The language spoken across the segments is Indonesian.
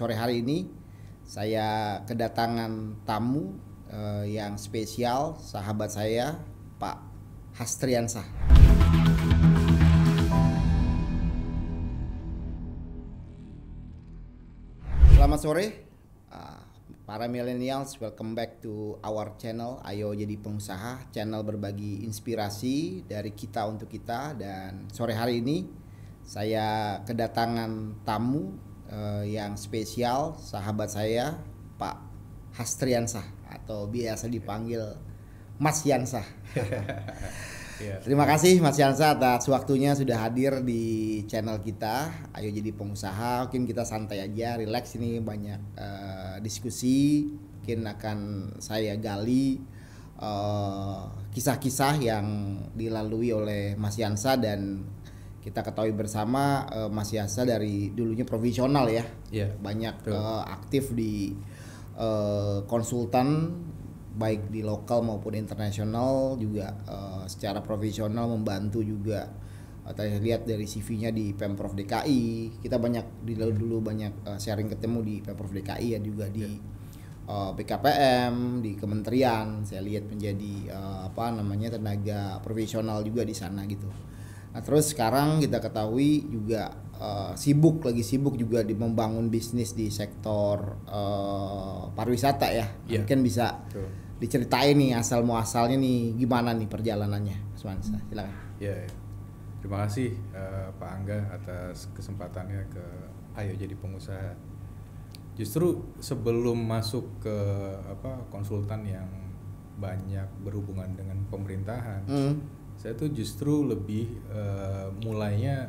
sore hari ini saya kedatangan tamu uh, yang spesial, sahabat saya Pak Hastriansah. Selamat sore, uh, para millennials. Welcome back to our channel. Ayo jadi pengusaha, channel berbagi inspirasi dari kita untuk kita. Dan sore hari ini saya kedatangan tamu uh, yang spesial, sahabat saya, Pak Hastriansah atau biasa dipanggil Mas Yansah. Iya. Terima kasih Mas Yansah atas waktunya sudah hadir di channel kita. Ayo jadi pengusaha. Mungkin kita santai aja, relax ini banyak uh, diskusi. Mungkin akan saya gali uh, kisah-kisah yang dilalui oleh Mas Yansa dan kita ketahui bersama uh, Mas Yansa dari dulunya profesional ya. Iya. Banyak uh, aktif di uh, konsultan baik di lokal maupun internasional juga uh, secara profesional membantu juga. Uh, tadi saya lihat dari CV-nya di Pemprov DKI kita banyak di dulu dulu banyak uh, sharing ketemu di Pemprov DKI ya juga di uh, BKPM di kementerian. Saya lihat menjadi uh, apa namanya tenaga profesional juga di sana gitu nah terus sekarang kita ketahui juga uh, sibuk lagi sibuk juga di membangun bisnis di sektor uh, pariwisata ya Iya. mungkin bisa Betul. diceritain nih asal muasalnya nih gimana nih perjalanannya Mas Mansa silakan Ya, ya. Terima kasih eh, Pak Angga atas kesempatannya ke Ayo Jadi Pengusaha. Justru sebelum masuk ke apa konsultan yang banyak berhubungan dengan pemerintahan, Hmm. Saya tuh justru lebih eh, mulainya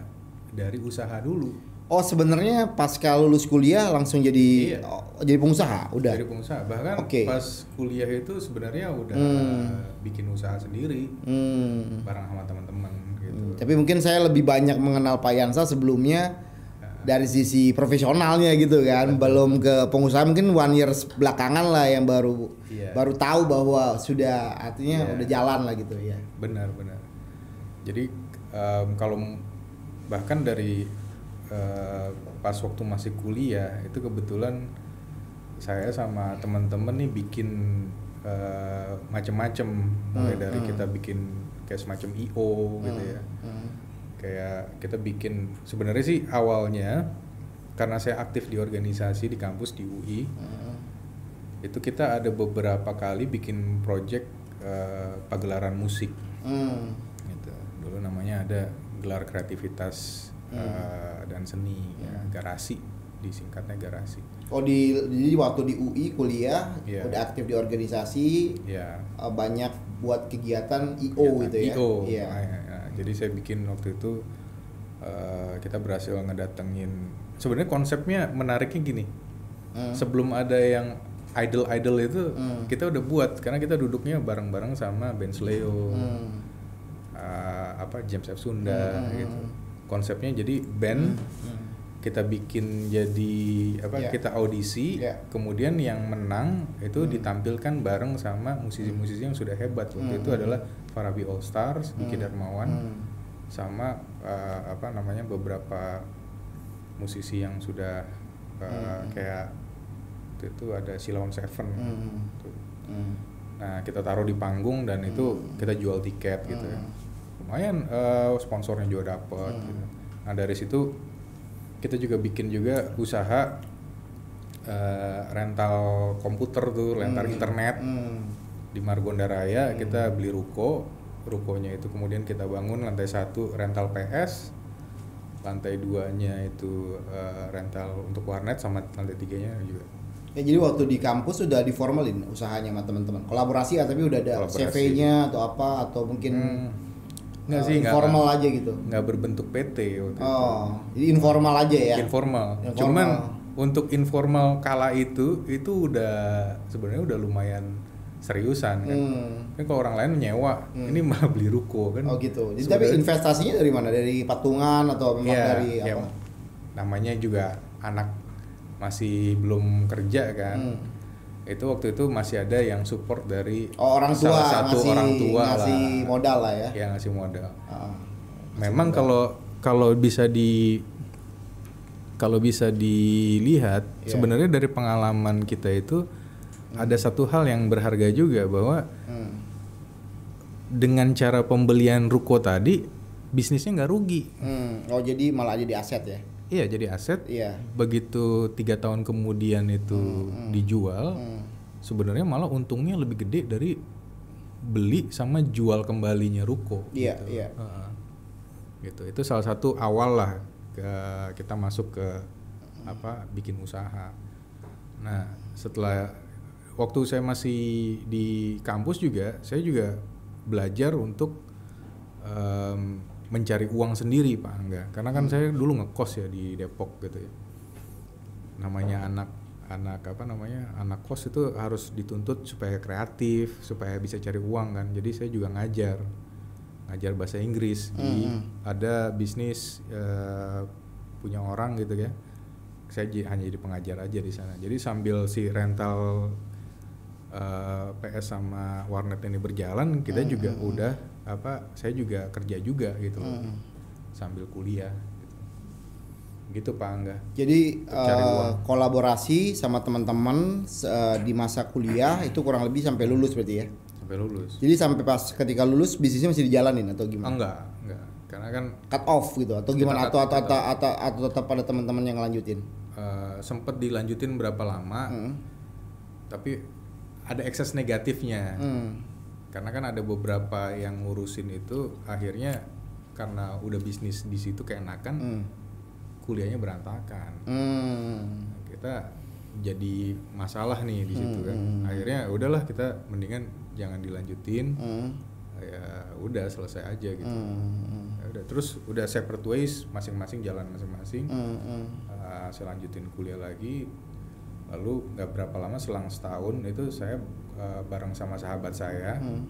dari usaha dulu. oh sebenarnya pasca lulus kuliah langsung jadi Iya. oh, jadi pengusaha udah Dari pengusaha. Bahkan Oke. pas kuliah itu sebenarnya udah Hmm. bikin usaha sendiri Hmm. bareng sama teman-teman gitu. tapi mungkin saya lebih banyak mengenal Pak Yansa sebelumnya Ya. dari sisi profesionalnya gitu kan belum ke pengusaha mungkin one years belakangan lah yang baru Iya. baru tahu bahwa sudah artinya Iya. udah jalan lah gitu ya benar benar jadi em, kalau bahkan dari eh, pas waktu masih kuliah itu kebetulan saya sama teman-teman nih bikin eh, macem-macem mulai Hmm, dari hmm. kita bikin kayak semacam io gitu ya Hmm. kayak kita bikin sebenarnya sih awalnya karena saya aktif di organisasi di kampus di UI Hmm. itu kita ada beberapa kali bikin project eh, pagelaran musik Hmm. Dulu namanya ada gelar kreativitas eh, dan seni ya, garasi disingkatnya garasi. Oh di jadi waktu di UI kuliah Iya. udah aktif di organisasi Ya. eh, banyak buat kegiatan IO kegiatan gitu ya. IO. Iya. Ah, ya, ya. Jadi saya bikin waktu itu eh, kita berhasil ngedatengin sebenarnya konsepnya menariknya gini. Hmm. Sebelum ada yang idol-idol itu Hmm. kita udah buat karena kita duduknya bareng-bareng sama Ben Sleo. Hmm. Eh, apa James F Sunda Hmm, hmm, gitu. hmm. Konsepnya jadi band Hmm. kita bikin jadi apa Iya. kita audisi, Iya. kemudian yang menang itu Hmm. ditampilkan bareng sama musisi-musisi yang sudah hebat. Waktu Hmm. itu adalah Farabi All Stars, Diki Hmm. Darmawan, Hmm. sama eh, apa namanya beberapa musisi yang sudah eh, Hmm. kayak itu ada Silon Seven. Hmm. Tuh. Hmm. Nah kita taruh di panggung dan itu Hmm. kita jual tiket gitu ya. Lumayan eh, sponsornya juga dapet. Hmm. Gitu. Nah dari situ kita juga bikin juga usaha eh, rental komputer tuh, rental Hmm. internet Hmm. di Margonda Raya. Hmm. Kita beli ruko, rukonya itu kemudian kita bangun lantai satu rental PS, lantai duanya itu eh, rental untuk warnet sama lantai tiganya juga. Ya jadi waktu di kampus sudah diformalin usahanya sama teman-teman. Kolaborasi ya tapi udah ada. CV-nya atau apa atau mungkin Hmm. Nggak eh, sih, nggak- informal aja gitu. nggak berbentuk PT waktu itu. Oh, jadi informal aja ya. informal. Informal. Cuman untuk informal kala itu itu udah sebenarnya udah lumayan seriusan kan. Hmm. Kan kalau orang lain nyewa, Hmm. ini malah beli ruko kan. Oh gitu. Jadi tapi Sebenarnya- investasinya dari mana? Dari patungan atau memang Iya, dari iya. apa? Namanya juga anak masih belum kerja kan. Hmm. Itu waktu itu masih ada yang support dari Oh, orang tua salah satu ngasih, orang tua ngasih lah. modal lah ya. yang ngasih modal. Ah. Memang kalau kalau bisa di kalau bisa dilihat Iya. sebenarnya dari pengalaman kita itu ada satu hal yang berharga juga bahwa Hmm. dengan cara pembelian ruko tadi bisnisnya nggak rugi. Hmm. Oh jadi malah jadi aset ya? Iya jadi aset. Iya. Begitu tiga tahun kemudian itu dijual, Hmm. sebenarnya malah untungnya lebih gede dari beli sama jual kembalinya ruko. Iya gitu. iya. Heeh. gitu. Itu salah satu awal lah ke- kita masuk ke apa bikin usaha. Nah setelah waktu saya masih di kampus juga, saya juga belajar untuk em, mencari uang sendiri Pak Angga. Karena kan saya dulu ngekos ya di Depok gitu ya. Namanya anak anak apa namanya anak kos itu harus dituntut supaya kreatif, supaya bisa cari uang kan. Jadi saya juga ngajar ngajar bahasa Inggris. Jadi ada bisnis eh, punya orang gitu ya. Saya hanya jadi pengajar aja di sana. Jadi sambil si rental eh, PS sama warnet ini berjalan, kita juga udah apa? Saya juga kerja juga gitu loh. Sambil kuliah gitu. Gitu Pak Angga. Jadi uang. kolaborasi sama teman-teman se- di masa kuliah itu kurang lebih sampai lulus berarti ya? Sampai lulus. Jadi sampai pas ketika lulus bisnisnya masih dijalanin atau gimana? enggak, enggak. Karena kan Cut off gitu atau gimana? Atau atau, kita atau atau atau tetap ada teman-teman yang ngelanjutin? eh, sempet dilanjutin berapa lama, Hmm. tapi ada ekses negatifnya. Hmm. Karena kan ada beberapa yang ngurusin itu akhirnya karena udah bisnis di situ keenakan Hmm. kuliahnya berantakan Hmm. kita jadi masalah nih di situ kan Hmm. akhirnya udahlah kita mendingan jangan dilanjutin Hmm. ya udah selesai aja gitu Hmm. Ya udah terus udah separate ways masing-masing jalan masing-masing Hmm. Hmm. Uh, saya lanjutin kuliah lagi lalu nggak berapa lama selang setahun itu saya uh, bareng sama sahabat saya Hmm.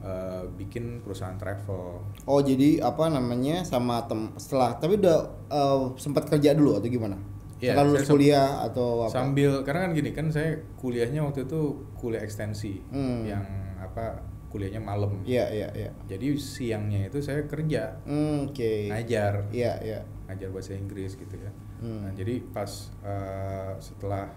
uh, bikin perusahaan travel Oh jadi apa namanya sama tem setelah tapi udah eh, sempat kerja dulu atau gimana? Iya, setelah lulus kuliah atau apa? sambil karena kan gini kan saya kuliahnya waktu itu kuliah ekstensi Hmm. yang apa kuliahnya malam Iya iya iya. jadi siangnya itu saya kerja Hmm, Oke. ngajar Iya iya. ngajar bahasa Inggris gitu ya Hmm. nah jadi pas uh, setelah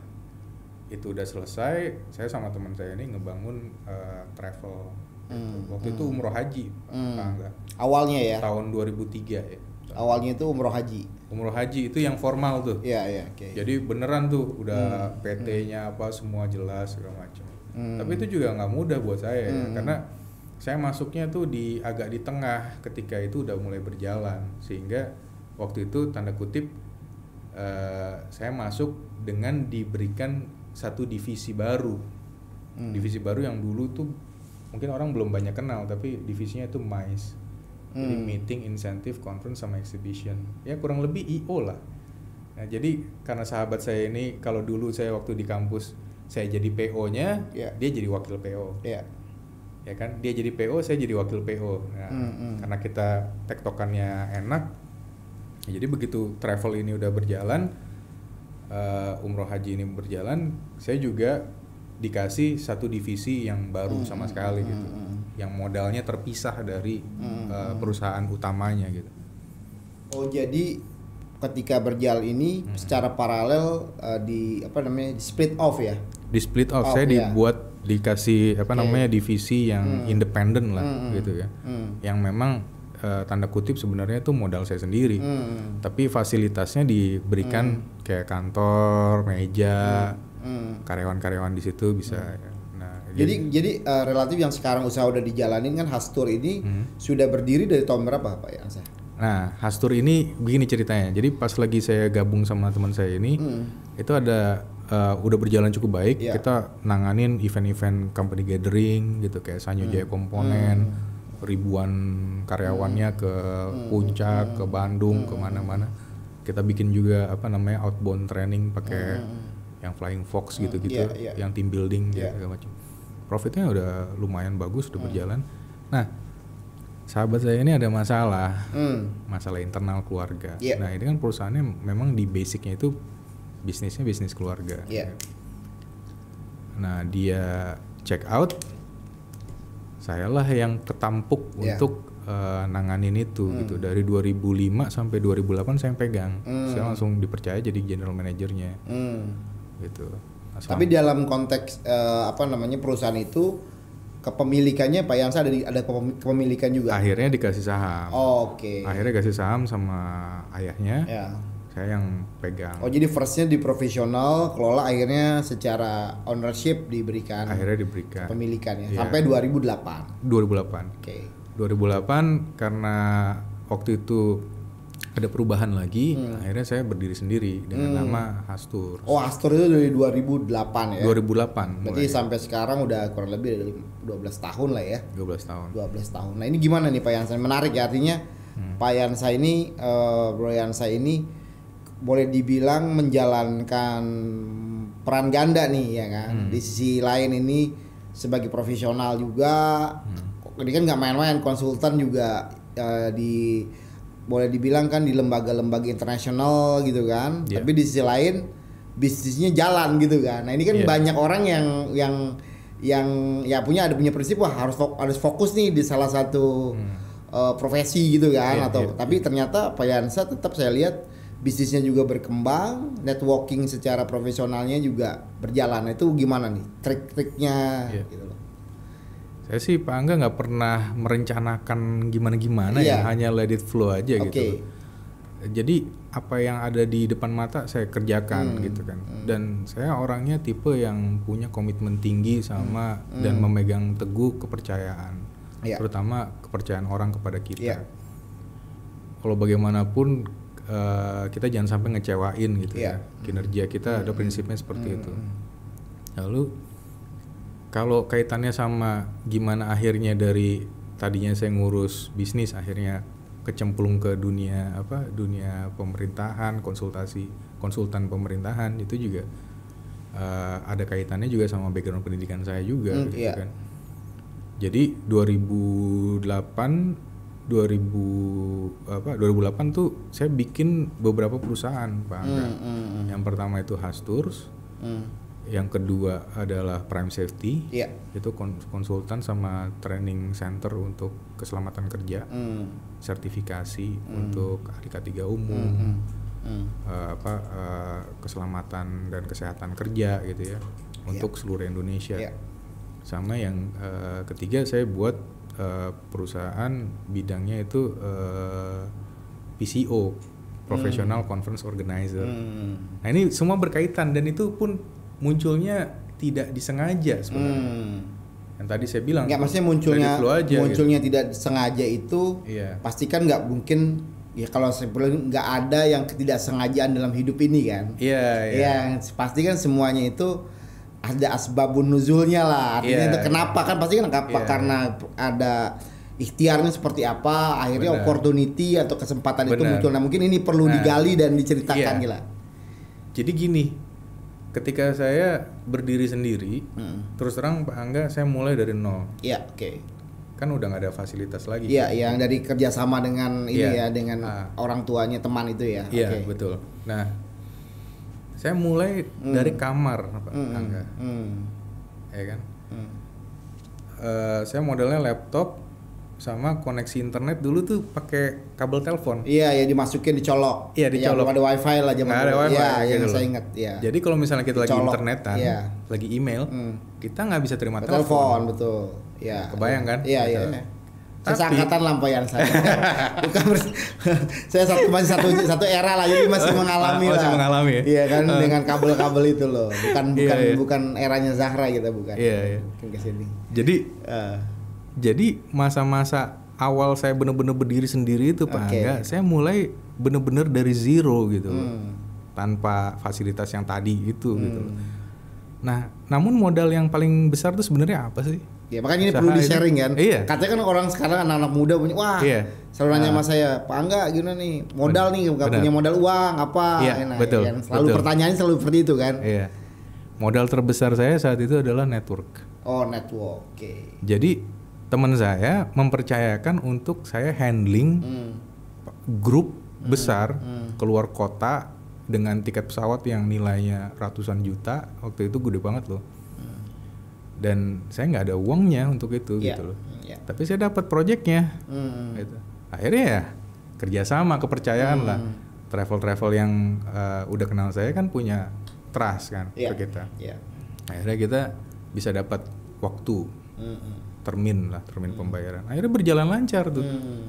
itu udah selesai saya sama teman saya ini ngebangun uh, travel gitu. Hmm, waktu itu umroh haji Hmm. Angga. Awalnya ya. tahun 2003 ya Awalnya itu umroh haji. umroh haji itu yang formal tuh Iya iya. Oke. Jadi beneran tuh udah PT-nya apa semua jelas segala macam. Hmm. Tapi itu juga nggak mudah buat saya ya, Hmm. karena saya masuknya tuh di agak di tengah ketika itu udah mulai berjalan sehingga waktu itu tanda kutip eh, saya masuk dengan diberikan satu divisi baru. Hmm. Divisi baru yang dulu tuh mungkin orang belum banyak kenal tapi divisinya itu MICE. Jadi Hmm. meeting, incentive, conference sama exhibition. Ya kurang lebih IO lah. Nah, jadi karena sahabat saya ini kalau dulu saya waktu di kampus saya jadi PO-nya, Iya. dia jadi wakil PO. Iya. Ya kan? Dia jadi PO, saya jadi wakil PO. Nah, Hmm, hmm. karena kita tektokannya enak. Jadi begitu travel ini udah berjalan, eh, umroh haji ini berjalan, saya juga dikasih satu divisi yang baru Hmm, sama hmm, sekali hmm, gitu. hmm. Yang modalnya terpisah dari Hmm, hmm. perusahaan utamanya gitu. Oh jadi ketika berjalan ini Hmm. secara paralel eh, di apa namanya di split off ya? di split off Off, saya ya. dibuat dikasih apa Oke. namanya divisi yang Hmm. independen lah Hmm, gitu ya Hmm. yang memang eh, tanda kutip sebenarnya itu modal saya sendiri Hmm. tapi fasilitasnya diberikan kayak kantor meja Hmm. karyawan-karyawan di situ bisa nah Jadi jadi eh, relatif yang sekarang usaha udah dijalanin kan Hastur ini Hmm. sudah berdiri dari tahun berapa Pak ya? Nah Hastur ini begini ceritanya jadi pas lagi saya gabung sama teman saya ini Hmm. itu ada eh, udah berjalan cukup baik Iya. kita nanganin event-event company gathering gitu kayak Sanyo Jaya Komponen ribuan karyawannya ke puncak ke Bandung ke mana-mana kita bikin juga apa namanya outbound training pakai yang flying fox gitu-gitu Iya, iya. yang team building gitu, Iya. segala macam profitnya udah lumayan bagus udah berjalan nah sahabat saya ini ada masalah Hmm. masalah internal keluarga. Iya. Nah ini kan perusahaannya memang di basicnya itu bisnisnya bisnis keluarga. Iya. Nah dia check out, sayalah yang ketampuk Iya. untuk eh, nanganin itu Hmm. gitu. Dari 2005 sampai 2008 saya yang pegang. Hmm. Saya langsung dipercaya jadi general manajernya Hmm. gitu. Nah, Tapi dalam konteks eh, apa namanya perusahaan itu kepemilikannya Pak Yansa ada di, ada kepem- kepemilikan juga. akhirnya dikasih saham. Oh, Oke. Akhirnya dikasih saham sama ayahnya. Ya. Saya yang pegang. Oh jadi firstnya di profesional, kelola akhirnya secara ownership diberikan Akhirnya diberikan kepemilikannya Iya. sampai 2008. 2008. Oke. 2008 karena waktu itu ada perubahan lagi, Hmm. akhirnya saya berdiri sendiri dengan nama Hastur. Oh Astor itu dari 2008 ya. 2008 Berarti mulai sampai sekarang udah kurang lebih dari 12 tahun lah ya. 12 tahun. 12 tahun. Nah ini gimana nih Pak Yansa? Menarik ya artinya Hmm. Pak Yansa ini, eh, Bro Yansa ini boleh dibilang menjalankan peran ganda nih ya kan. Hmm. Di sisi lain ini sebagai profesional juga, Hmm. ini kan nggak main-main konsultan juga eh, di boleh dibilang kan di lembaga-lembaga internasional gitu kan. Iya. Tapi di sisi lain bisnisnya jalan gitu kan. Nah ini kan Iya. banyak orang yang yang yang ya punya ada punya prinsip wah harus fok- harus fokus nih di salah satu eh, profesi gitu kan Iya, atau iya, tapi ternyata Pak Yansa tetap saya lihat bisnisnya juga berkembang, networking secara profesionalnya juga berjalan. Nah, Itu gimana nih trik-triknya Iya. gitu loh. Saya sih Pak Angga nggak pernah merencanakan gimana-gimana Iya. ya, hanya let it flow aja Oke. gitu. Jadi apa yang ada di depan mata saya kerjakan Hmm, gitu kan. Dan saya orangnya tipe yang punya komitmen tinggi sama dan memegang teguh kepercayaan. Hmm. Iya. Terutama kepercayaan orang kepada kita. Iya. Kalau bagaimanapun eh, kita jangan sampai ngecewain gitu Iya. ya. Kinerja kita ada prinsipnya seperti itu. Lalu kalau kaitannya sama gimana akhirnya dari tadinya saya ngurus bisnis akhirnya kecemplung ke dunia apa dunia pemerintahan konsultasi konsultan pemerintahan itu juga eh, ada kaitannya juga sama background pendidikan saya juga Hmm, gitu iya. kan jadi 2008 2000 apa 2008 tuh saya bikin beberapa perusahaan Pak Angga. Hmm, hmm, hmm. Yang pertama itu Hasturs, Hmm. yang kedua adalah Prime Safety, Iya. itu kon- konsultan sama training center untuk keselamatan kerja, Hmm. sertifikasi untuk ahli K3 umum, Hmm. Hmm. eh, apa eh, keselamatan dan kesehatan kerja gitu ya, untuk seluruh Indonesia. Iya. Sama yang eh, ketiga saya buat eh, perusahaan bidangnya itu eh, PCO, Professional Conference Organizer. Hmm. Nah ini semua berkaitan dan itu pun munculnya tidak disengaja sebenarnya. Hmm. Yang tadi saya bilang. Nggak maksudnya munculnya aja gitu. munculnya tidak sengaja itu Iya. pasti kan nggak mungkin ya kalau saya bilang nggak ada yang ketidaksengajaan dalam hidup ini kan. Iya, iya. Yang pasti kan semuanya itu ada asbabun nuzulnya lah. Artinya Iya, itu kenapa kan pasti kan kenapa Iya. karena ada ikhtiarnya seperti apa, akhirnya Benar. opportunity atau kesempatan itu Benar. muncul. Nah, mungkin ini perlu Nah. digali dan diceritakan Iya. gila. Jadi gini, ketika saya berdiri sendiri, Hmm. terus terang Pak Angga saya mulai dari nol. Iya, oke. Kan udah nggak ada fasilitas lagi. Iya, yang dari kerjasama dengan ini Iya. ya, dengan Ah. orang tuanya teman itu ya. Iya, Oke. betul. Nah, saya mulai Hmm. dari kamar Pak Hmm, Angga, hmm, ya kan? hmm. Eh, saya modelnya laptop sama koneksi internet dulu tuh pakai kabel telepon. Iya, ya dimasukin dicolok. Iya, dicolok. belum ada wifi lah zaman ada wifi, Iya, gitu yang saya ingat. Iya. Jadi kalau misalnya kita lagi Dicolok, internetan, iya. lagi email, Hmm. kita nggak bisa terima telepon, telepon. betul. Iya. Kebayang kan? Iya, iya. Gitu. Iya. Tapi- Saya angkatan lampayan saya. Bukan bers- saya satu masih satu satu era lah jadi masih mengalami Oh, masih lah. mengalami ya? Iya kan dengan kabel-kabel itu loh. Bukan Iya, bukan iya. bukan eranya Zahra kita bukan. Iya, iya. Mungkin ke sini. Jadi Eh, jadi masa-masa awal saya bener-bener berdiri sendiri itu Pak Oke. Angga, saya mulai bener-bener dari zero gitu. Hmm. tanpa fasilitas yang tadi itu gitu. loh. Nah, namun modal yang paling besar tuh sebenarnya apa sih? Ya makanya ini Usaha perlu di sharing kan. Iya. Katanya kan orang sekarang anak-anak muda punya wah. Iya. Selalu nanya sama saya, Pak Angga gimana nih? Modal nih, nggak punya modal uang apa? Iya, Nah, betul, kan? Selalu betul. pertanyaannya selalu seperti itu kan. Iya. Modal terbesar saya saat itu adalah network. Oh, network. Oke. Jadi teman saya mempercayakan untuk saya handling Hmm. grup besar hmm. keluar kota dengan tiket pesawat yang nilainya ratusan juta waktu itu gede banget loh dan saya nggak ada uangnya untuk itu Iya. gitu loh Ya. tapi saya dapat proyeknya Hmm. gitu. akhirnya ya kerjasama kepercayaan lah Hmm. travel travel yang eh, udah kenal saya kan punya trust kan Iya. ke kita Ya. akhirnya kita bisa dapat waktu hmm. termin lah termin pembayaran akhirnya berjalan lancar tuh hmm.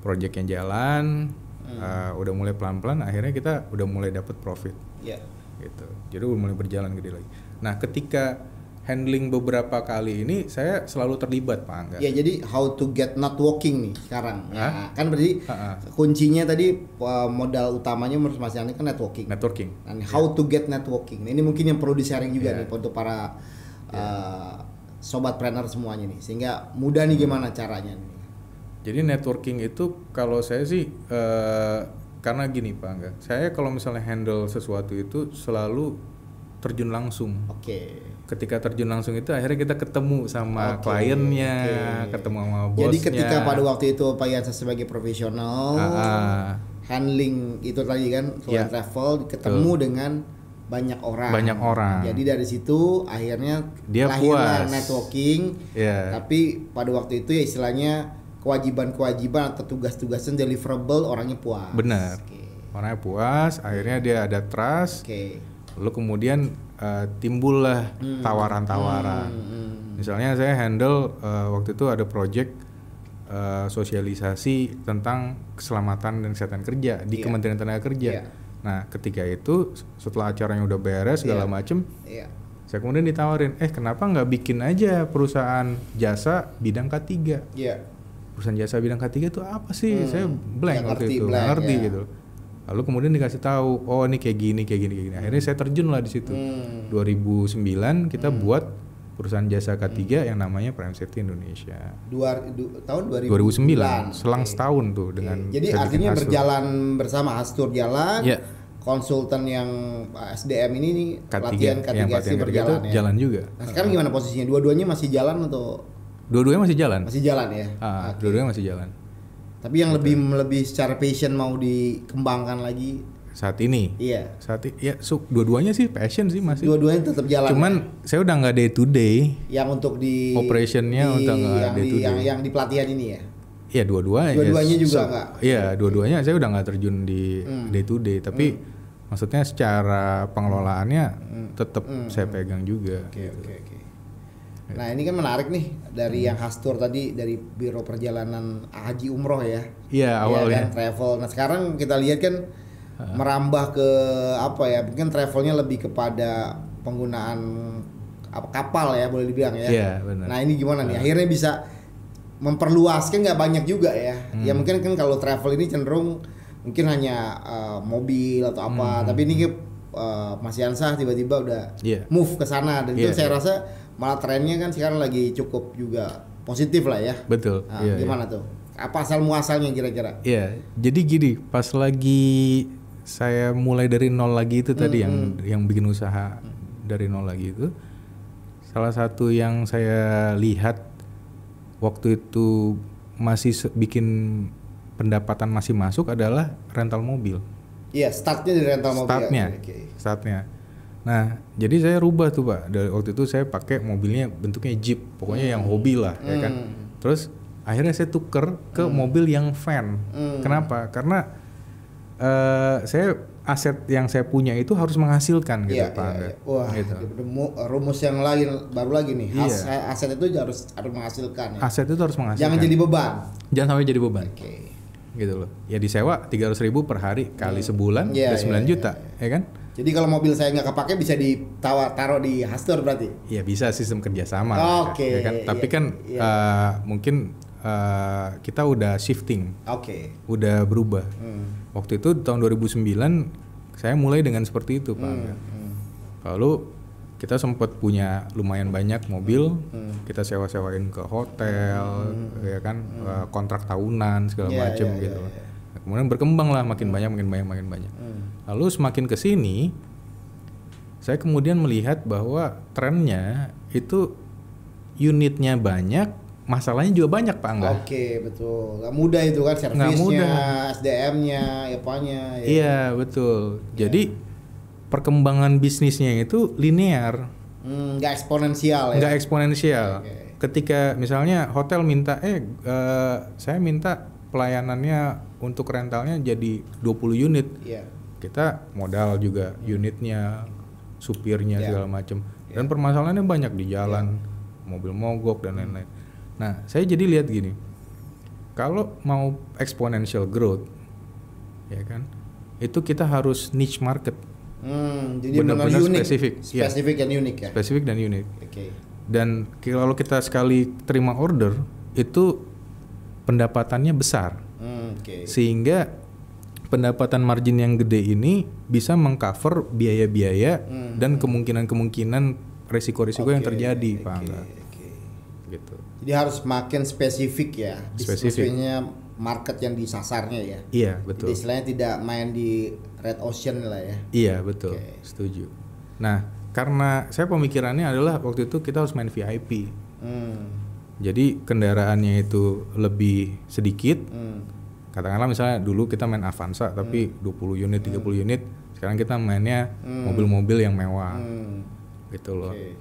proyeknya jalan eh, udah mulai pelan pelan akhirnya kita udah mulai dapat profit Ya. gitu jadi udah mulai berjalan gede lagi nah ketika handling beberapa kali ini saya selalu terlibat pak Angga Ya jadi how to get not walking nih sekarang. Nah, kan berarti Ha-ha. kuncinya tadi uh, modal utamanya menurut Mas Yani kan networking. networking ini how to get networking. Nah, ini mungkin yang perlu di-sharing juga Iya. nih untuk para uh, sobat planner semuanya nih. Sehingga mudah nih gimana caranya nih. Jadi networking itu kalau saya sih eh, karena gini Pak Angga, saya kalau misalnya handle sesuatu itu selalu terjun langsung. Oke. Ketika terjun langsung itu akhirnya kita ketemu sama Oke, kliennya, oke. ketemu sama bosnya. Jadi ketika pada waktu itu Pak Yansa sebagai profesional Ah, ah. handling itu tadi kan Iya. travel ketemu dengan banyak orang. Banyak orang. Jadi dari situ akhirnya Dia lahirlah puas. networking. Ya. Tapi pada waktu itu ya istilahnya kewajiban-kewajiban atau tugas-tugasan deliverable orangnya puas. Benar. Oke. Orangnya puas, akhirnya dia ada trust, Oke. Lalu kemudian eh, timbullah tawaran-tawaran. Hmm, Misalnya saya handle eh, waktu itu ada project eh, sosialisasi tentang keselamatan dan kesehatan kerja di Iya. Kementerian Tenaga Kerja. Iya. Nah, ketika itu setelah acaranya udah beres segala Iya. macem, Iya. saya kemudian ditawarin, eh kenapa nggak bikin aja perusahaan jasa bidang K3? Iya. Perusahaan jasa bidang K3 itu apa sih? Hmm. Saya blank Nggak waktu ngerti, itu, blank, ngerti ya. gitu. Lalu kemudian dikasih tahu, oh ini kayak gini, kayak gini, kayak gini. Akhirnya saya terjun lah di situ. Hmm. 2009 kita buat perusahaan jasa K3 yang namanya Prime Safety Indonesia. Dua, du- tahun 2009, selang Oke. setahun tuh dengan Jadi artinya Hastur. berjalan bersama Hastur jalan. Iya. Konsultan yang SDM ini nih K3, latihan K3 yang sih pelatihan K3 berjalan itu ya. jalan juga. Nah, sekarang gimana posisinya? Dua-duanya masih jalan atau Dua-duanya masih jalan. masih jalan ya? Ah, Oke. dua-duanya masih jalan. Tapi yang lebih lebih secara passion mau dikembangkan lagi, Saat ini. iya. Saat i- ya su- dua-duanya sih passion sih masih. Dua-duanya tetap jalan. Cuman ya? saya udah nggak day to day. yang untuk di Operationnya di- udah nggak yang day to yang, day. yang di pelatihan ini ya. Iya dua-duanya. Dua-duanya ya, juga so- nggak? Iya dua-duanya saya udah nggak terjun di Hmm. day to day. Tapi maksudnya secara pengelolaannya tetap saya pegang juga. Hmm. Oke oke oke. Nah ini kan menarik nih dari Hmm. yang Hastur tadi dari Biro Perjalanan Haji Umroh ya. Iya awalnya. kan, travel. Nah sekarang kita lihat kan merambah ke apa ya? Mungkin travelnya lebih kepada penggunaan apa kapal ya boleh dibilang ya. Iya, benar. Nah ini gimana nih? Akhirnya bisa memperluas kan nggak banyak juga ya. Hmm. Ya mungkin kan kalau travel ini cenderung mungkin hanya uh, mobil atau apa. Tapi ini uh, Mas Yansah tiba-tiba udah Hmm. Iya. move ke sana dan itu Iya, saya iya. rasa malah trennya kan sekarang lagi cukup juga positif lah ya. Betul. Nah, iya, iya. gimana tuh? Apa asal muasalnya kira-kira? Iya, jadi gini, pas lagi saya mulai dari nol lagi itu tadi yang yang bikin usaha dari nol lagi itu, salah satu yang saya lihat waktu itu masih bikin pendapatan masih masuk adalah rental mobil. Iya, startnya dari rental mobil. Startnya, oke. startnya. Nah, jadi saya rubah tuh pak. Dari waktu itu saya pakai mobilnya bentuknya jeep, pokoknya yang hobi lah, ya kan. Hmm. Terus akhirnya saya tuker ke mobil yang van. Hmm. Kenapa? Karena eh saya aset yang saya punya itu harus menghasilkan gitu, Iya, pak. Angga. iya. Wah, Gitu. rum- rumus yang lain baru lagi nih. Has- Iya. aset itu harus harus menghasilkan ya. Aset itu harus menghasilkan. Jangan jadi beban. Jangan sampai jadi beban. Oke. Gitu loh. Ya disewa 300 ribu per hari kali sebulan, Iya, udah 9 iya, juta, ya kan? Jadi kalau mobil saya nggak kepake bisa ditawar taruh di Hastur berarti. Ya bisa sistem kerjasama, Oke, ya kan? Tapi iya, kan iya. eh, mungkin eh, kita udah shifting, Oke. udah berubah. Hmm. Waktu itu tahun 2009 saya mulai dengan seperti itu, Pak. Angga. Hmm. Lalu kita sempat punya lumayan banyak mobil, Hmm. kita sewa-sewain ke hotel, ya kan, eh, kontrak tahunan segala Iya, macem iya, gitu. iya, iya. Nah, kemudian berkembang lah, makin banyak, makin banyak, makin banyak. Hmm. Lalu semakin ke sini, saya kemudian melihat bahwa trennya itu unitnya banyak, masalahnya juga banyak Pak Angga. Oke, betul. Gak mudah itu kan servisnya, mudah. SDM-nya, apanya. ya. Iya betul. Jadi perkembangan bisnisnya itu linear, Hmm, nggak eksponensial ya. nggak eksponensial. Oke. ketika misalnya hotel minta eh eh, saya minta pelayanannya untuk rentalnya jadi 20 unit Iya. Kita modal juga unitnya supirnya Ya. segala macam dan permasalahannya banyak di jalan mobil mogok dan lain-lain nah saya jadi lihat gini kalau mau exponential growth ya kan itu kita harus niche market Hmm, jadi Benar-benar unik. spesifik, iya. Spesifik dan unik ya. spesifik dan unik Oke. dan kalau kita sekali terima order itu pendapatannya besar Hmm, Oke. sehingga pendapatan margin yang gede ini bisa mengcover biaya-biaya dan kemungkinan-kemungkinan resiko-resiko yang Oke, terjadi Angga oke. gitu Jadi harus makin spesifik ya. Dis- Spesifik. Maksudnya market yang disasarnya ya. iya Jadi betul istilahnya tidak main di red ocean lah ya. iya betul Oke. setuju nah karena saya pemikirannya adalah waktu itu kita harus main VIP Hmm. jadi kendaraannya itu lebih sedikit Hmm. Katakanlah misalnya dulu kita main Avanza tapi 20 unit 30 unit sekarang kita mainnya mobil-mobil yang mewah Hmm. gitu loh Oke.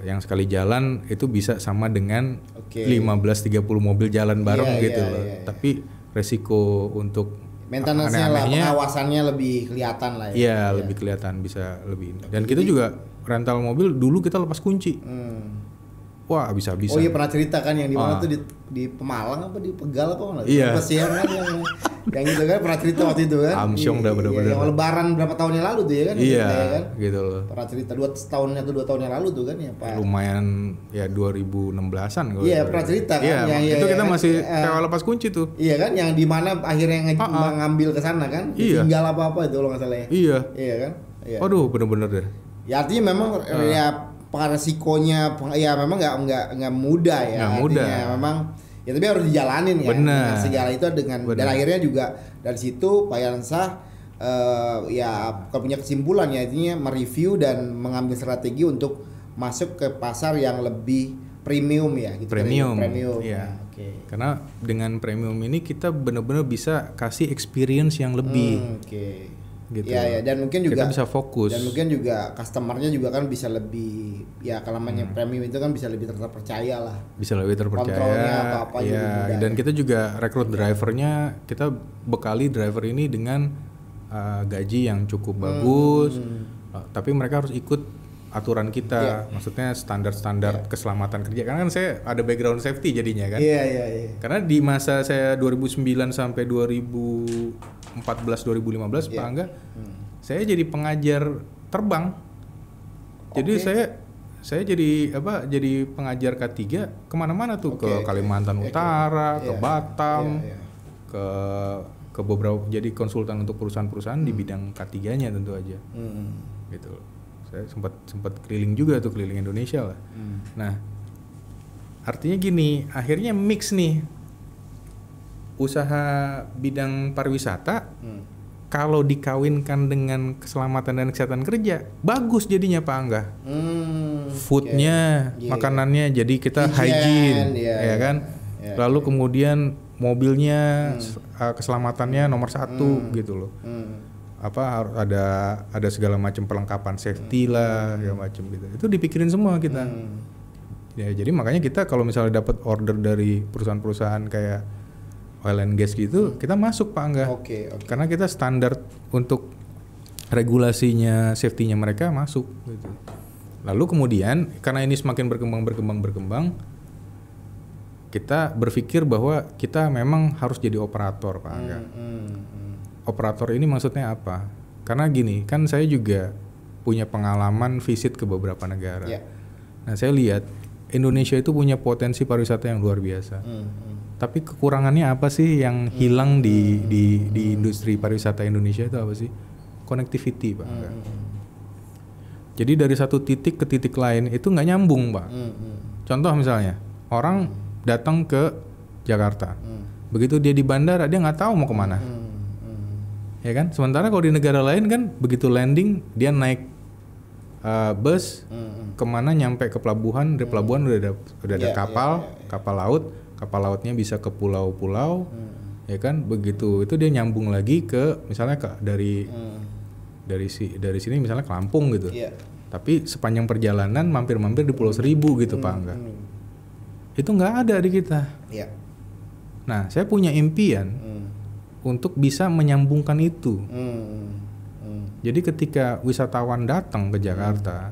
yang sekali jalan itu bisa sama dengan Oke. 15-30 mobil jalan bareng Iya, gitu iya, loh iya, iya. tapi resiko untuk Maintenance-nya lah, pengawasannya lebih kelihatan lah ya. iya lebih kelihatan bisa lebih dan kita juga rental mobil dulu kita lepas kunci Hmm. Wah bisa bisa Oh iya pernah cerita kan yang di mana Ah. tuh di, di Pemalang apa di Pegal apa mana? Iya. Kan yang, yang gitu kan pernah cerita waktu itu kan? Amsyong Iya, dah iya, bener-bener. Yang lebaran berapa tahun yang lalu tuh ya kan? iya ya kan? gitu loh Pernah cerita dua tahun atau dua tahun yang lalu tuh kan ya Pak? lumayan ya 2016an kalau Iya, pernah cerita kan? iya Yang- iya, itu iya, kita kan? masih Eh. sewa lepas kunci tuh Iya kan? Yang di mana akhirnya nge- Ah, ah. ngambil ke sana kan? Iya. Tinggal apa apa itu kalau nggak salah ya? iya Iya kan? Iya. waduh bener-bener deh Ya artinya memang Ah. ya resikonya peng- ya memang nggak nggak nggak mudah ya. Nggak mudah. Memang ya tapi harus dijalanin ya. Benar. Dengan segala itu dengan dan Benar. akhirnya juga dari situ Pak Yansah eh, ya kalau punya kesimpulan ya intinya mereview dan mengambil strategi untuk masuk ke pasar yang lebih premium ya gitu. Premium, Premium. iya. Nah, Oke. karena dengan premium ini kita bener-bener bisa kasih experience yang lebih Hmm, Oke. Gitu Ya ya dan mungkin juga kita bisa fokus dan mungkin juga customernya juga kan bisa lebih ya kalau namanya Hmm. premium itu kan bisa lebih terpercaya lah. bisa lebih terpercaya Kontrolnya atau apa ya mudah dan ya. kita juga rekrut drivernya kita bekali driver ini dengan uh, gaji yang cukup Hmm, bagus Uh, tapi mereka harus ikut aturan kita Iya. maksudnya standar-standar keselamatan kerja karena kan saya ada background safety jadinya kan Iya iya iya. karena di masa saya 2009 sampai 2014 2015 Pak Iya. Angga Hmm. saya jadi pengajar terbang. Jadi saya saya jadi apa? Jadi pengajar K3 ke mana-mana tuh Oke, ke. Kalimantan Oke. Utara, ke Iya, Batam, iya, iya. ke ke beberapa jadi konsultan untuk perusahaan-perusahaan di bidang K3-nya tentu aja. Hmm. Gitu. Saya sempat sempat keliling juga tuh keliling Indonesia lah. Hmm. Nah, artinya gini, akhirnya mix nih usaha bidang pariwisata Hmm. kalau dikawinkan dengan keselamatan dan kesehatan kerja bagus jadinya Pak Angga Hmm, foodnya Iya, makanannya jadi kita Hygiene, hygiene iya, ya iya. kan Iya, lalu kemudian mobilnya s- uh, keselamatannya nomor satu gitu loh. Hmm. Apa harus ada ada segala macam perlengkapan safety lah segala macam gitu itu dipikirin semua kita Hmm. ya jadi makanya kita kalau misalnya dapat order dari perusahaan-perusahaan kayak oil and gas gitu kita masuk Pak Angga Oke, oke. karena kita standar untuk regulasinya safety-nya mereka masuk gitu. Lalu kemudian karena ini semakin berkembang berkembang berkembang kita berpikir bahwa kita memang harus jadi operator Pak Angga. Hmm, hmm, hmm. Operator ini maksudnya apa? Karena gini, kan saya juga punya pengalaman visit ke beberapa negara. Ya. Nah, saya lihat Indonesia itu punya potensi pariwisata yang luar biasa. Hmm, hmm. Tapi kekurangannya apa sih yang hilang di di di industri pariwisata Indonesia itu apa sih? Connectivity, Pak. Angga. Jadi dari satu titik ke titik lain itu nggak nyambung, Pak. Hmm, hmm. Contoh misalnya, orang datang ke Jakarta. Hmm. Begitu dia di bandara, dia nggak tahu mau ke mana. Hmm, hmm. Ya kan? Sementara kalau di negara lain kan begitu landing dia naik uh, bus Hmm, hmm. ke mana nyampe ke pelabuhan dari pelabuhan udah ada udah ada Iya, kapal iya, iya, kapal laut kapal lautnya bisa ke pulau-pulau Hmm. ya kan begitu itu dia nyambung lagi ke misalnya ke dari Hmm. dari si dari sini misalnya ke Lampung gitu Iya. tapi sepanjang perjalanan mampir-mampir di Pulau Seribu gitu pak Angga Hmm. itu nggak ada di kita. Iya. Nah, saya punya impian Hmm. Untuk bisa menyambungkan itu. Hmm. Hmm. Jadi ketika wisatawan datang ke Jakarta,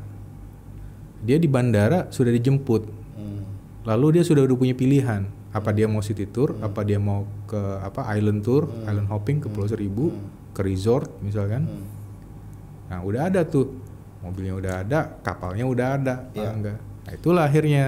dia di bandara sudah dijemput, Hmm. lalu dia sudah udah punya pilihan apa dia mau city tour, apa dia mau ke apa island tour, island hopping ke Pulau Seribu, ke resort misalkan. Hmm. Nah udah ada tuh mobilnya udah ada, kapalnya udah ada, Pak Iya. Angga. Nah itulah akhirnya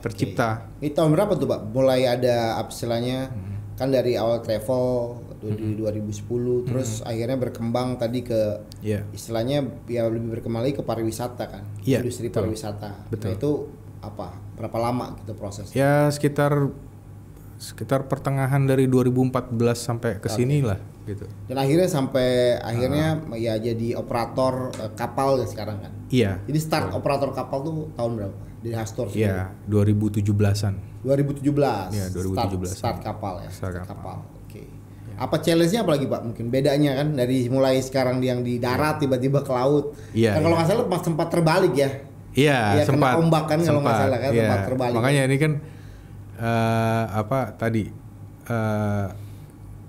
tercipta. Ini tahun berapa tuh, Pak? Mulai ada apa istilahnya Hmm. kan dari awal travel di 2010 terus akhirnya berkembang tadi ke Iya. istilahnya ya lebih berkembang lagi ke pariwisata kan. Iya, Industri betul. pariwisata. Betul. Nah, itu apa? Berapa lama gitu prosesnya? Ya sekitar sekitar pertengahan dari 2014 sampai ke sini lah gitu. Dan akhirnya sampai akhirnya Ah. ya jadi operator eh, kapal ya sekarang kan. Iya. Jadi start operator kapal tuh tahun berapa? Di Hastor sendiri? Iya, 2017-an. 2017. Iya, 2017. Start, start kapal ya. Start kapal. Oke. Apa challenge-nya apa lagi Pak? Mungkin bedanya kan dari mulai sekarang yang di darat tiba-tiba ke laut. Iya, Kan kalau iya. nggak salah pas sempat terbalik ya. Iya, Iya, kena sempat. ombak kan kalau nggak salah kan, iya. sempat terbalik. Makanya ini kan eh, apa tadi eh,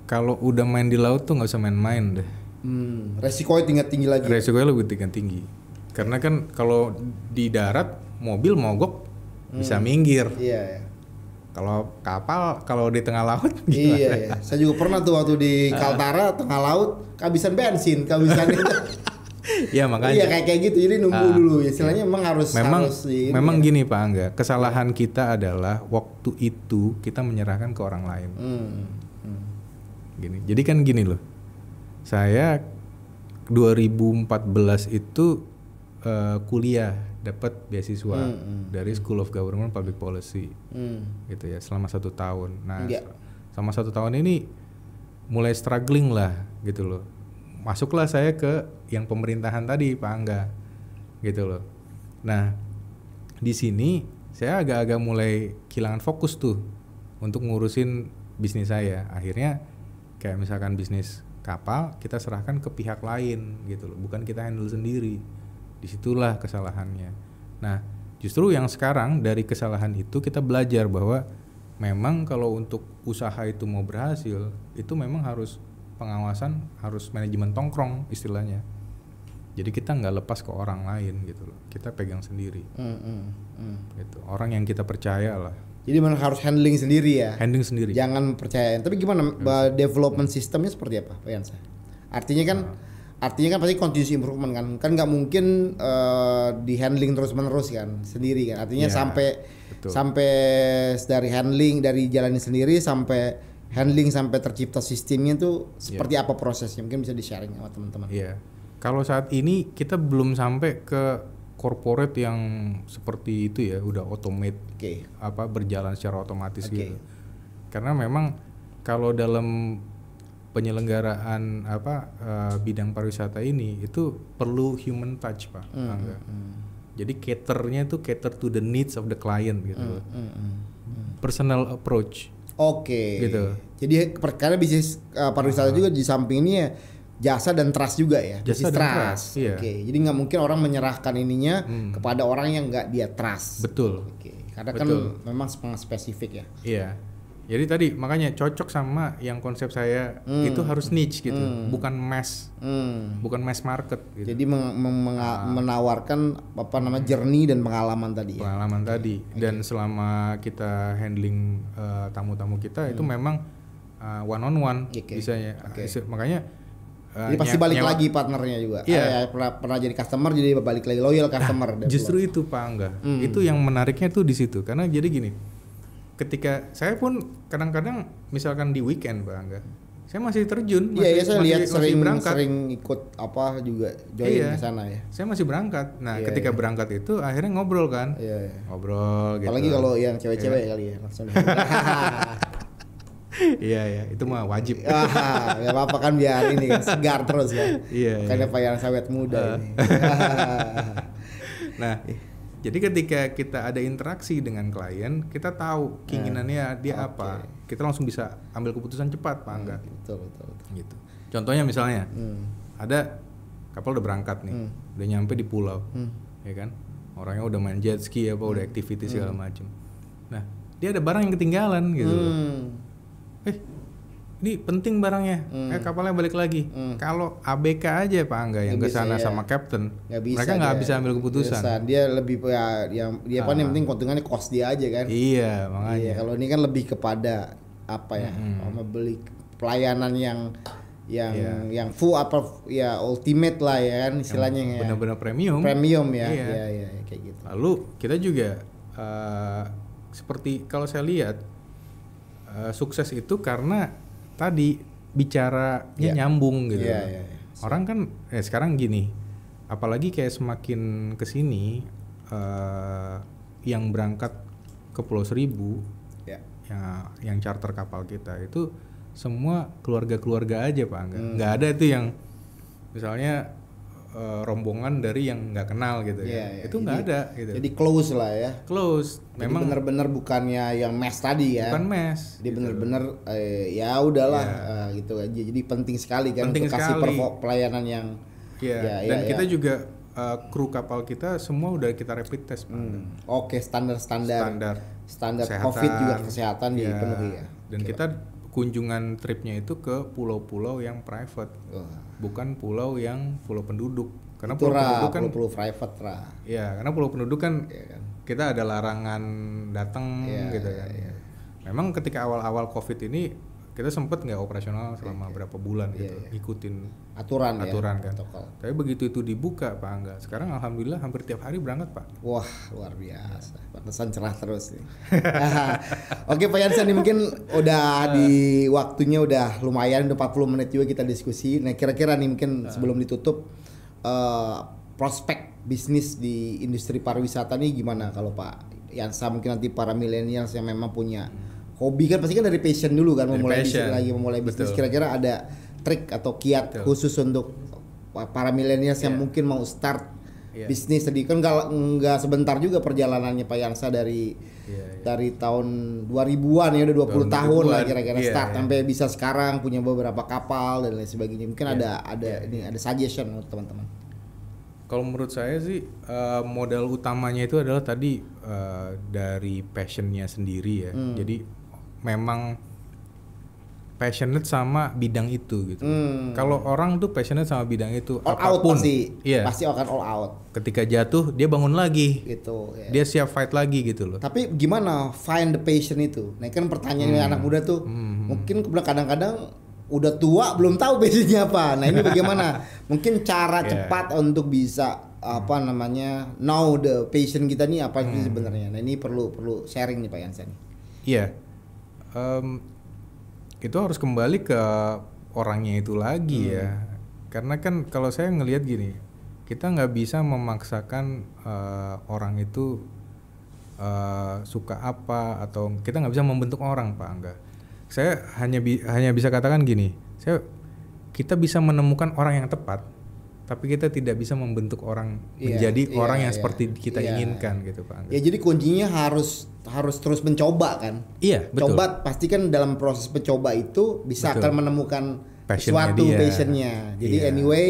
kalau udah main di laut tuh nggak usah main-main deh. Hmm, resikonya tinggi-tinggi lagi. Resikonya lebih tinggi tinggi. Karena kan kalau di darat mobil mogok bisa minggir. Iya, iya. Kalau kapal kalau di tengah laut Iya, iya. Saya juga pernah tuh waktu di Kaltara tengah laut kehabisan bensin, kehabisan itu. ya makanya. Iya kayak kayak gitu. Jadi nunggu Ah, dulu. Istilahnya memang harus memang harus ini memang ya. gini Pak Angga, kesalahan kita adalah waktu itu kita menyerahkan ke orang lain. Hmm. hmm. Gini. Jadi kan gini loh. Saya 2014 itu eh, kuliah dapat beasiswa Hmm, hmm. dari School of Government Public Policy Hmm. gitu ya selama satu tahun. Nah Iya. selama satu tahun ini mulai struggling lah gitu loh. Masuklah saya ke yang pemerintahan tadi Pak Angga gitu loh. Nah di sini saya agak-agak mulai kehilangan fokus tuh untuk ngurusin bisnis saya. Akhirnya kayak misalkan bisnis kapal kita serahkan ke pihak lain gitu loh, bukan kita handle sendiri. Di situlah kesalahannya. Nah justru yang sekarang dari kesalahan itu kita belajar bahwa memang kalau untuk usaha itu mau berhasil itu memang harus pengawasan harus manajemen tongkrong istilahnya. Jadi kita nggak lepas ke orang lain gitu loh. Kita pegang sendiri Hmm, hmm, hmm. gitu. Orang yang kita percaya lah. Jadi memang harus handling sendiri ya. Handling sendiri. Jangan percaya. Tapi gimana ba- development sistemnya seperti apa, Pak Yansa? Artinya kan artinya kan pasti continuous improvement kan. Kan nggak mungkin eh, di handling terus-menerus kan sendiri kan. Artinya Iya, sampai betul. sampai dari handling dari jalani sendiri sampai handling sampai tercipta sistemnya tuh seperti apa prosesnya? Mungkin bisa di-sharing sama teman-teman. Iya. Kalau saat ini kita belum sampai ke corporate yang seperti itu ya, udah automate Oke. apa berjalan secara otomatis Oke. gitu. Karena memang kalau dalam penyelenggaraan apa eh, bidang pariwisata ini itu perlu human touch, Pak. Hmm, Angga. Jadi caternya itu cater to the needs of the client gitu. loh. Hmm. Personal approach. Oke. Gitu. Jadi per- karena bisnis uh, pariwisata juga di samping ini ya jasa dan trust juga ya. Jasa dan trust. trust, iya. Oke. Jadi nggak mungkin orang menyerahkan ininya Hmm. kepada orang yang nggak dia trust. Betul. Oke. Karena Betul. kan memang sangat spesifik ya. Iya. Jadi tadi makanya cocok sama yang konsep saya Hmm. itu harus niche gitu, bukan mass, Hmm. bukan mass market gitu. Jadi meng- meng- menga- menawarkan apa namanya journey dan pengalaman tadi ya. Pengalaman tadi dan selama kita handling eh, tamu-tamu kita itu memang one on one Oke. bisanya. Isi- Makanya eh, Jadi pasti nye- balik nyewa- lagi partnernya juga. Iya. Ah, ya, pernah pernah jadi customer jadi balik lagi loyal customer. dan Justru itu Pak Angga. Hmm. Itu yang menariknya tuh di situ karena jadi gini. Ketika saya pun kadang-kadang misalkan di weekend Angga, saya masih terjun, Iya, masih, ya saya masih- lihat masih sering berangkat. sering ikut apa juga join Iya. ke sana ya. Saya masih berangkat. Nah, Iya, ketika iya. berangkat itu akhirnya ngobrol kan. Iya. iya. Ngobrol gitu. Apalagi kalau yang cewek-cewek kali ya langsung. iya, iya, itu mah wajib. ah, gak apa-apa kan biar ini kan segar terus ya. Iya, Karena Pak yang sawet muda ini. Nah, jadi ketika kita ada interaksi dengan klien, kita tahu keinginannya dia apa. Kita langsung bisa ambil keputusan cepat, Pak Angga. betul, betul, betul. Gitu. Contohnya misalnya, Hmm. ada kapal udah berangkat nih, Hmm. udah nyampe di pulau, Hmm. ya kan? Orangnya udah main jet ski apa, udah activity segala macam. Nah, dia ada barang yang ketinggalan gitu. Hmm. Eh, ini penting barangnya. Eh kapalnya balik lagi. Kalau ABK aja Pak Angga yang ke bisa, sana ya. sama kapten, Nggak bisa mereka nggak bisa ambil keputusan. Keputusan. Dia lebih ya yang dia apa yang penting keuntungannya cost dia aja kan. Iya, makanya. Iya, kalau ini kan lebih kepada apa ya? Membeli pelayanan yang yang Iya. yang full apa ya ultimate lah ya kan istilahnya ya. Benar-benar premium. Premium ya. Iya. Iya, iya, iya, kayak gitu. Lalu kita juga eh, seperti kalau saya lihat eh, sukses itu karena tadi bicaranya Iya. nyambung gitu. Iya, iya, iya. Orang kan eh sekarang gini, apalagi kayak semakin ke sini eh yang berangkat ke Pulau Seribu, Ya. yang charter kapal kita itu semua keluarga-keluarga aja pak, nggak Hmm. nggak ada itu yang misalnya eh, rombongan dari yang nggak kenal gitu Iya, ya, iya. itu nggak Jadi- ada gitu. Jadi close lah ya. Close, Memang bener-bener bukannya yang mes tadi ya. bukan mes. Dia gitu. bener-bener eh, ya udahlah Iya. eh, gitu aja. Jadi penting sekali kan Penting untuk kasih sekali. pervo- pelayanan yang Iya, Ya, dan iya, kita iya. juga eh, kru kapal kita semua udah kita rapid test hmm, oke standar-standar standar standar kesehatan. COVID juga kesehatan Iya. dipenuhi ya. Dan kita kunjungan tripnya itu ke pulau-pulau yang private, Wah, bukan pulau yang pulau penduduk. Karena itu pulau Ra, penduduk kan, pulau-pulau private lah. ya karena pulau penduduk kan Iya kan. kita ada larangan datang Iya, gitu kan. iya. Memang ketika awal-awal covid ini kita sempet nggak operasional selama berapa bulan Iya, gitu, iya. ngikutin Aturan, aturan ya. kan. protokol. Tapi begitu itu dibuka Pak Angga, sekarang alhamdulillah hampir tiap hari berangkat Pak. Wah luar biasa, pantesan cerah terus nih. Oke Pak Yansen mungkin udah di waktunya udah lumayan udah 40 menit juga kita diskusi. Nah kira-kira nih mungkin sebelum ditutup eh, prospek bisnis di industri pariwisata nih gimana kalau Pak Yansa mungkin nanti para milenial yang memang punya hobi kan pasti kan dari passion dulu kan Dari memulai bisnis lagi memulai bisnis Betul. kira-kira ada trik atau kiat Betul. khusus untuk para milenial yang Iya. mungkin mau start Iya. bisnis tadi kan nggak nggak sebentar juga perjalanannya Pak Yansa dari Iya, iya. dari tahun 2000-an ya udah 20 Tahun tahun lah 2000-an, kira-kira iya, start iya. sampai bisa sekarang punya beberapa kapal dan lain sebagainya. Mungkin Iya, ada ada ini ada suggestion untuk teman-teman. Kalau menurut saya sih eh, modal utamanya itu adalah tadi eh, dari passionnya sendiri ya. Hmm. Jadi memang passionate sama bidang itu gitu. Hmm. Kalau orang tuh passionate sama bidang itu All out apa pun, pasti iya. pasti akan all out Ketika jatuh dia bangun lagi, gitu ya. dia siap fight lagi gitu loh. Tapi gimana find the passion itu? Nah kan pertanyaannya Hmm. anak muda tuh mungkin kadang-kadang udah tua belum tahu passionnya apa. Nah ini bagaimana? mungkin cara Yeah. cepat untuk bisa apa namanya know the passion kita nih apa Hmm. sih sebenarnya? Nah ini perlu perlu sharing nih Pak Yansen. Iya, Em, itu harus kembali ke orangnya itu lagi ya. Karena kan kalau saya ngelihat gini, kita nggak bisa memaksakan eh, orang itu eh, suka apa atau kita nggak bisa membentuk orang pak Angga. Saya hanya bi- hanya bisa katakan gini, saya kita bisa menemukan orang yang tepat, tapi kita tidak bisa membentuk orang Iya, menjadi iya, orang yang iya. seperti kita Iya. inginkan gitu pak Angga. Ya jadi kuncinya harus harus terus mencoba kan. Iya betul. Coba pasti kan dalam proses mencoba itu bisa Betul. akan menemukan Passionnya suatu dia. passionnya. Jadi Iya. anyway,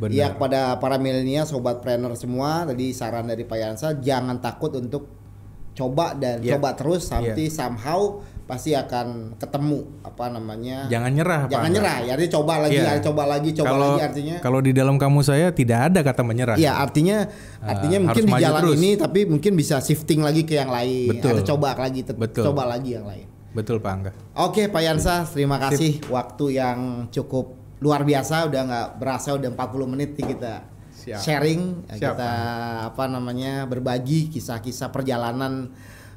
Benar. ya kepada para milenial, sobat trainer semua, tadi saran dari Pak Yansa jangan takut untuk coba dan Iya. coba terus sampai somehow pasti akan ketemu apa namanya. Jangan nyerah Jangan Angga. nyerah, ya artinya coba lagi, Iya. coba lagi, coba kalau, lagi artinya. kalau di dalam kamu saya tidak ada kata menyerah. Iya artinya Ah, artinya mungkin di jalan terus. ini tapi mungkin bisa shifting lagi ke yang lain. Betul. Ada coba lagi, Betul. coba lagi yang lain. Betul Pak Angga. Oke Pak Yansa, terima kasih waktu yang cukup luar biasa udah nggak berasa udah 40 menit nih kita Siap. sharing Siap, kita apa namanya berbagi kisah-kisah perjalanan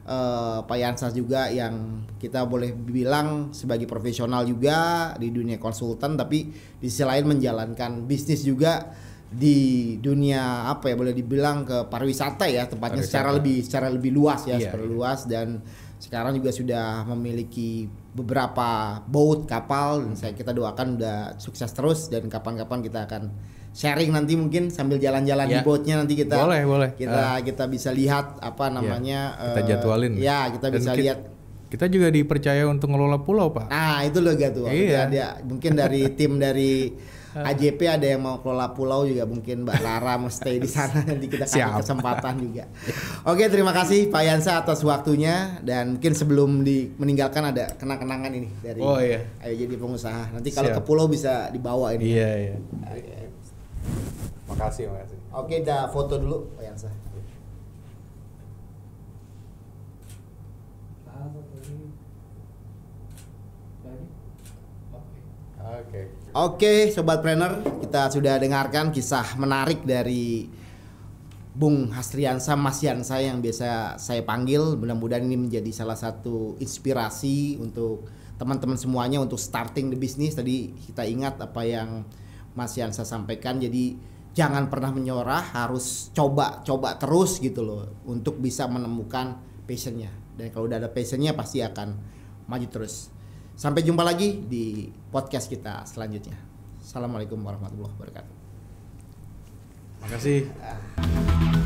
eh, Pak Yansa juga yang kita boleh bilang sebagai profesional juga di dunia konsultan tapi di sisi lain menjalankan bisnis juga di dunia apa ya boleh dibilang ke pariwisata ya tempatnya Pariwisata. secara lebih secara lebih luas ya Iya, secara iya. luas dan sekarang juga sudah memiliki beberapa boat kapal dan saya kita doakan udah sukses terus dan kapan-kapan kita akan sharing nanti mungkin sambil jalan-jalan di Ya. boatnya nanti kita Boleh, boleh. kita kita bisa lihat apa namanya kita eh, jadwalin. ya kita Dan bisa ki- lihat Kita juga dipercaya untuk ngelola pulau Pak. nah itu loh gitu Iya. Ada- mungkin dari tim dari AJP ada yang mau kelola pulau juga mungkin Mbak Rara mau stay di sana nanti kita kasih Siap. kesempatan juga. Oke, terima kasih Pak Yansa atas waktunya dan mungkin sebelum di meninggalkan ada kenang-kenangan ini dari Oh, iya. Ayo jadi pengusaha. Nanti kalau Siap. ke pulau bisa dibawa ini. Iya iya. Oke. Makasih makasih. Oke, dah foto dulu Pak Yansa. Oke. Oke, sobat trainer, kita sudah dengarkan kisah menarik dari Bung Hasriansa Mas Yansa yang biasa saya panggil. Mudah-mudahan ini menjadi salah satu inspirasi untuk teman-teman semuanya untuk starting the business. Tadi kita ingat apa yang Mas Yansa sampaikan. Jadi jangan pernah menyorah, harus coba-coba terus gitu loh untuk bisa menemukan passionnya. Dan kalau udah ada passionnya pasti akan maju terus. Sampai jumpa lagi di podcast kita selanjutnya. Assalamualaikum warahmatullahi wabarakatuh. Makasih.